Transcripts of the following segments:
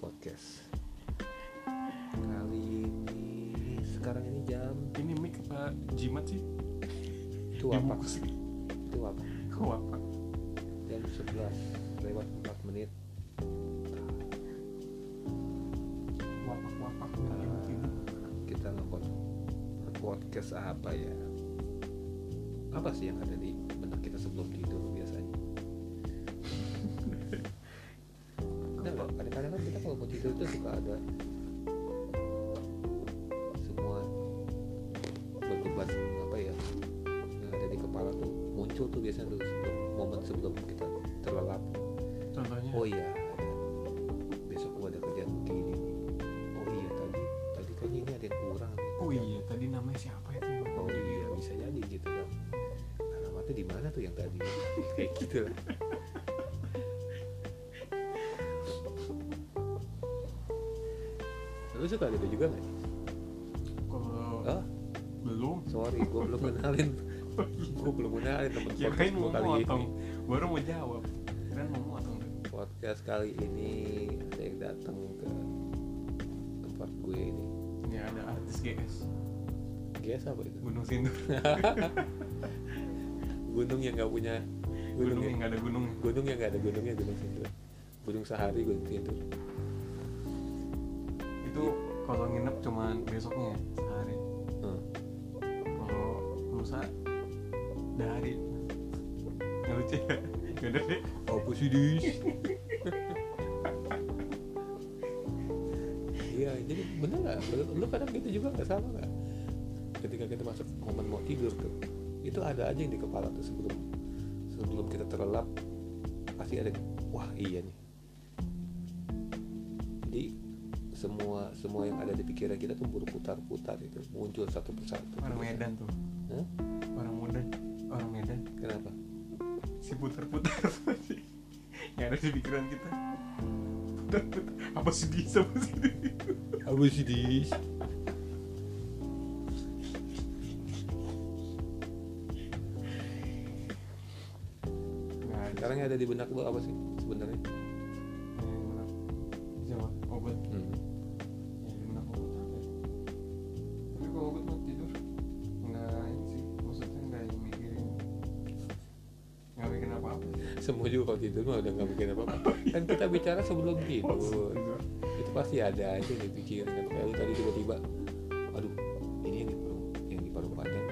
podcast. Kali ini sekarang ini jam Ini mic apa jimat sih? itu apa? itu apa? Oh apa? jam 11 lewat 4 menit. Wapak-wapak Ah, mungkin. kita nge podcast apa ya? Apa sih yang ada di benak kita sebelum tidur itu suka ada semua beban apa ya yang ada di kepala tuh muncul tuh biasanya tuh sebelum momen sebelum kita terlelap Contohnya. oh iya ada besok gua ada kerjaan begini nih. oh iya tadi tadi kayaknya ini ada yang kurang nih Oh iya, tadi namanya siapa itu? oh iya bisa jadi gitu kan alamatnya di mana tuh yang tadi kayak gitu lu suka gitu juga nggak sih? Kalau ah belum. sorry gue belum kenalin gue belum kenalin temen Ya podcast gue kali motong. ini Baru mau jawab. Kan mau motong. podcast kali ini ada yang datang ke tempat gue ini Ini ada artis GS Guess apa itu? Gunung Sindur. gunung yang nggak punya gunung, Gunung yang nggak ada gunungnya. gunung yang nggak ada gunungnya gunung sindur gunung sehari gunung sindur kalau nginep cuman besoknya sehari. Hmm. Kalau lusa dari. Nggak lucu ya? Yaudah deh. apa sih dis iya jadi bener nggak lu, lu kadang gitu juga nggak sama nggak ketika kita masuk momen mau tidur tuh itu ada aja yang di kepala tuh sebelum sebelum kita terlelap pasti ada wah iya nih semua semua yang ada di pikiran kita tuh berputar-putar itu muncul satu persatu Orang Medan tuh. Hah? Orang Medan. Orang Medan. kenapa si putar-putar yang ada di pikiran kita putar-putar apa apa sih dia apa sih dis nggak ada sekarang yang ada di benak lu apa sih tidur mah udah nggak bikin apa-apa kan kita bicara sebelum tidur itu pasti ada aja yang dipikirin kan kayak lu tadi tiba-tiba aduh ini yang di paru yang di paru panjang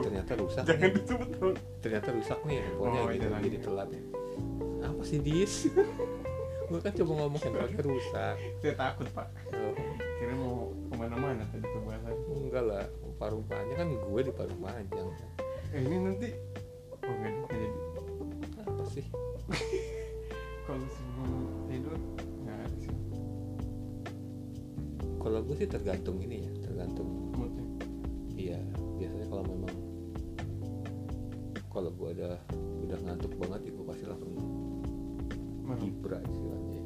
ternyata rusak jangan nih. disebut dong. ternyata rusak nih handphonenya Oh, gitu jangan. jadi telat apa sih dis gue kan cuma ngomong handphonenya rusak Saya takut pak. oh, Kira mau ke mana-mana tadi pembahasan. enggak lah paru panjang kan gue di paru panjang Eh ini nanti oh sih Kalau sebelum tidur nggak ada sih kalau gue sih tergantung ini ya tergantung moodnya. Iya, biasanya kalau memang kalau gua udah udah ngantuk banget ya gua pasti langsung Mana? ibra istilahnya.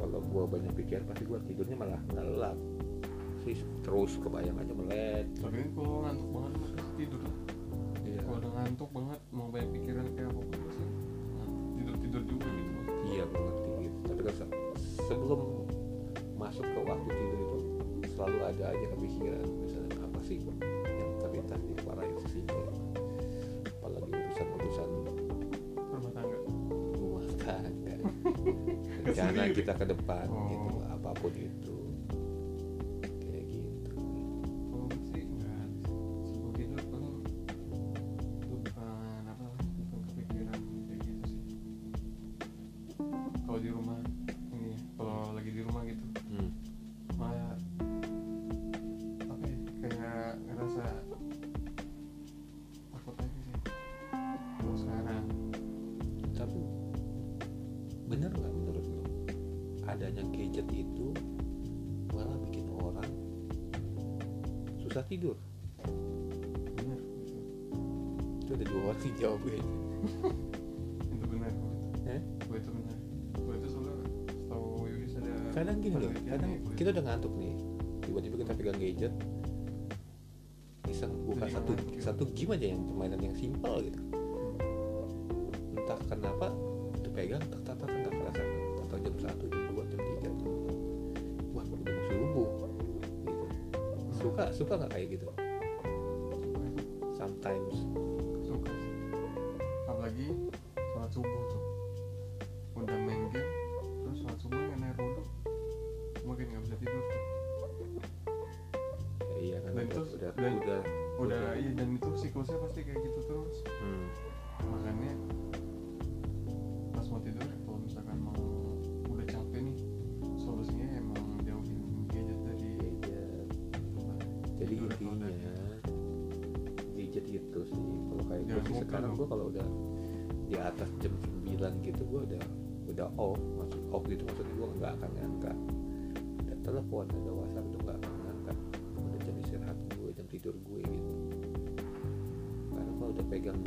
Kalau gua banyak pikir pasti gua tidurnya malah ngelap. Terus terus kebayang aja melek. Tapi kalau ngantuk banget pasti tidur. Iya. Kalau udah ngantuk banget mau banyak pikiran juga gitu. Iya, gua ngerti gitu. Tapi kan se- sebelum masuk ke waktu tidur itu selalu ada aja kepikiran misalnya apa sih yang terlintas di kepala yang sesimpel apalagi urusan-urusan Rumah tangga. rumah tangga rencana kita ke depan Oh. gitu apa pun itu gadget itu malah bikin orang susah tidur. Benar itu ada dua orang yang jawab kayaknya itu benar itu. Eh? gue itu benar gue itu soalnya setahu Yudis ada kadang gini loh kadang kita udah ngantuk nih tiba-tiba kita pegang gadget iseng buka Jadi satu satu game aja yang permainan yang simpel gitu. Entah kenapa itu pegang tak tak tak nggak kerasa atau jam 1 jam 2 jam 3 jam 4. wah udah subuh gitu. suka suka nggak kayak gitu sometimes gue sih lupa sekarang gue kalau udah di atas jam 9 gitu gue udah udah off maksud off gitu maksudnya gue nggak akan ngangkat. Ada telepon ada whatsapp itu nggak akan ngangkat. Udah jam istirahat gue jam tidur gue gitu. Karena kalau udah pegang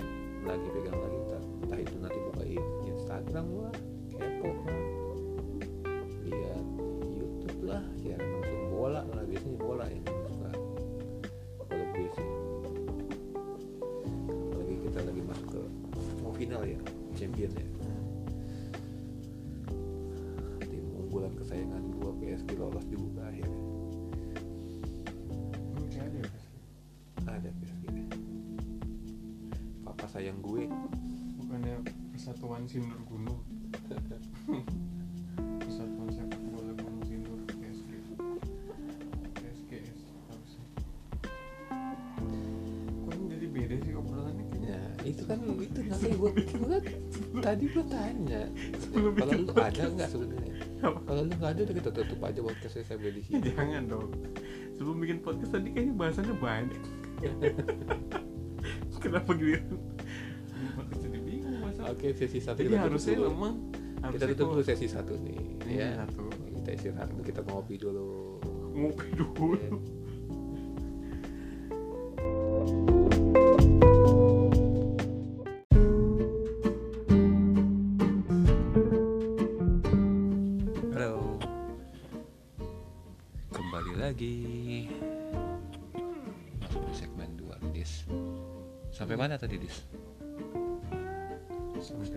lagi pegang lagi entah, entah itu nanti buka Instagram lah kepo ada PSG papa sayang gue. Bukannya persatuan sindur gunung? Persatuan sepak bola gunung sindur PSG PSGS harusnya. Kok jadi beda sih obrolannya? Ya itu kan itu nanti gue gue tadi gue tanya. Kalau lu ada nggak sebenarnya? Kalau lu nggak ada udah kita tutup aja podcastnya saya beli di sini. Jangan dong. Sebelum bikin podcast tadi kayaknya bahasannya banyak kenapa gitu? Jadi bingung masa oke sesi satu jadi kita harusnya dulu. emang kita harusnya tutup dulu sesi satu nih Ini ya. satu. Kita istirahat dulu kita ngopi dulu. Ngopi dulu. Ya. Sampai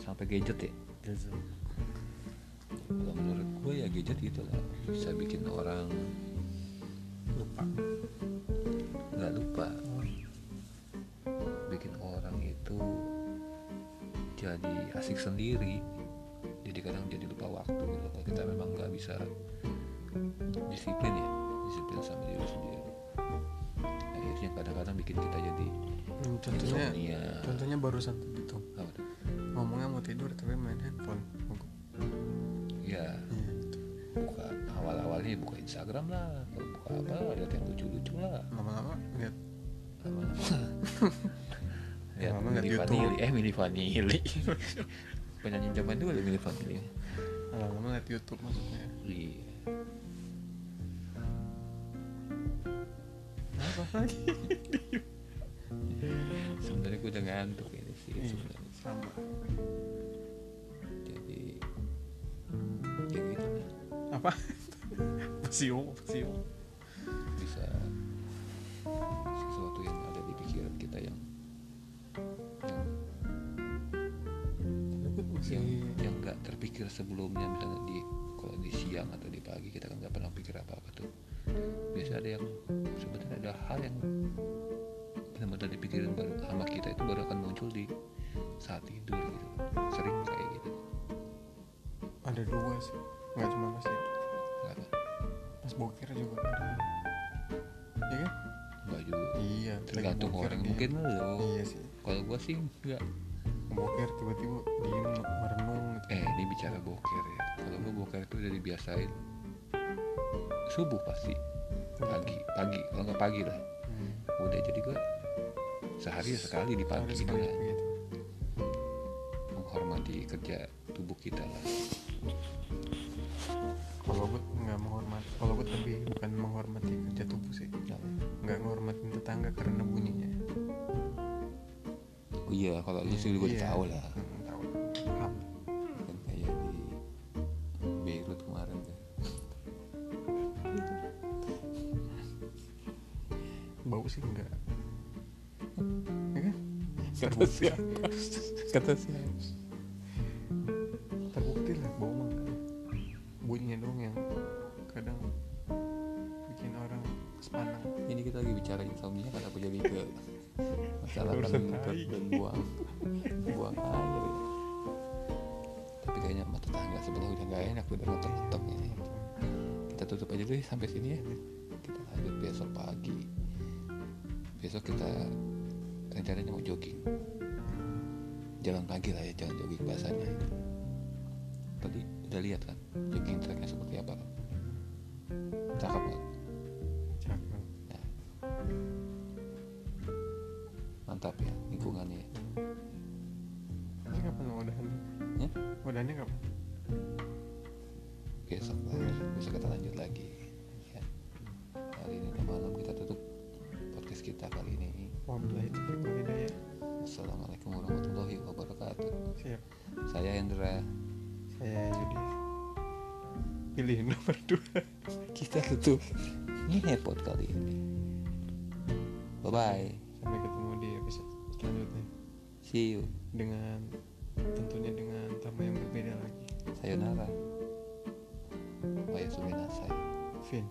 Sampai gadget ya? Kalau menurut gue ya gadget itu lah. Bisa bikin orang lupa. Nggak lupa. Bikin orang itu Jadi asik sendiri. Jadi kadang jadi lupa waktu gitu. Kalau kita memang nggak bisa Disiplin ya Disiplin sama diri sendiri Akhirnya kadang-kadang bikin kita jadi Hmm, contohnya insomnia. contohnya barusan tadi tuh Apa tuh? ngomongnya mau tidur tapi main handphone. Ya gitu. buka awal-awalnya buka Instagram lah buka apa lihat yang lucu-lucu lah. Lama-lama lihat. Lama-lama. Lihat. Vanilli eh Milli Vanilli penyanyi zaman dulu ya Milli Vanilli lama-lama lihat YouTube maksudnya. Iya apa lagi sebenarnya gue udah ngantuk ini sih Iya, sebenarnya. sama. Jadi ya gitu. Apa? Siung siung bisa sesuatu yang ada di pikiran kita yang yang masih yang yang nggak terpikir sebelumnya. Misalnya di kalau di siang atau di pagi kita kan nggak pernah pikir apa apa tuh. Biasa ada yang ada hal yang benar-benar dipikirin baru sama kita itu baru akan muncul di saat tidur gitu. Sering kayak gitu. Ada dua sih nggak cuma pas tidur. nggak apa pas boker juga ada. Iya kan? Nggak juga. Iya tergantung orang diem. mungkin lo iya sih. Kalau gua sih nggak. Boker tiba-tiba diem merenung gitu. Eh ini bicara boker ya. Kalau gua boker itu udah dibiasain. Subuh pasti pagi pagi. Kalau nggak pagi lah. Hmm. udah jadi gua sehari sekali di pagi gitu kan gitu. Menghormati kerja tubuh kita lah. Kalau gue nggak menghormati kalau gue lebih bukan menghormati kerja tubuh sih. Nggak menghormatin tetangga karena bunyinya. Oh iya kalau lu sih gue Iya. tahu lah kata siapa? Kata siapa? Terbukti lah enggak bunyinya doang yang kadang bikin orang Sepanang ini kita lagi bicara insomnia kenapa jadi ke masalah tai. dan buang. Buang air ya. tapi kayaknya mata tangga sebelah udah nggak enak udah ngetok ini kita tutup aja dulu ya sampai sini ya. Kita lanjut besok pagi. Besok kita rencananya mau jogging. Jalan pagi lah ya jalan jogging bahasanya. Tadi udah lihat kan jogging tracknya seperti apa? Kan cakep kan cakep. Mantap ya lingkungannya ini kapan mau udahan? Ya? udahannya kapan? Besok lah ya. besok kita lanjut lagi. Ya. hari ini malam kita tutup podcast kita kali ini wabillahi taufiq wal hidayah assalamualaikum warahmatullahi wabarakatuh. Siap. Saya Hendra. Saya Yudi. Pilih nomor dua. Kita tutup. Ngepot kali ini. Bye bye sampai ketemu di episode selanjutnya. See you. Dengan tentunya dengan tamu yang berbeda lagi. Sayonara. Wayasumi nasai Vin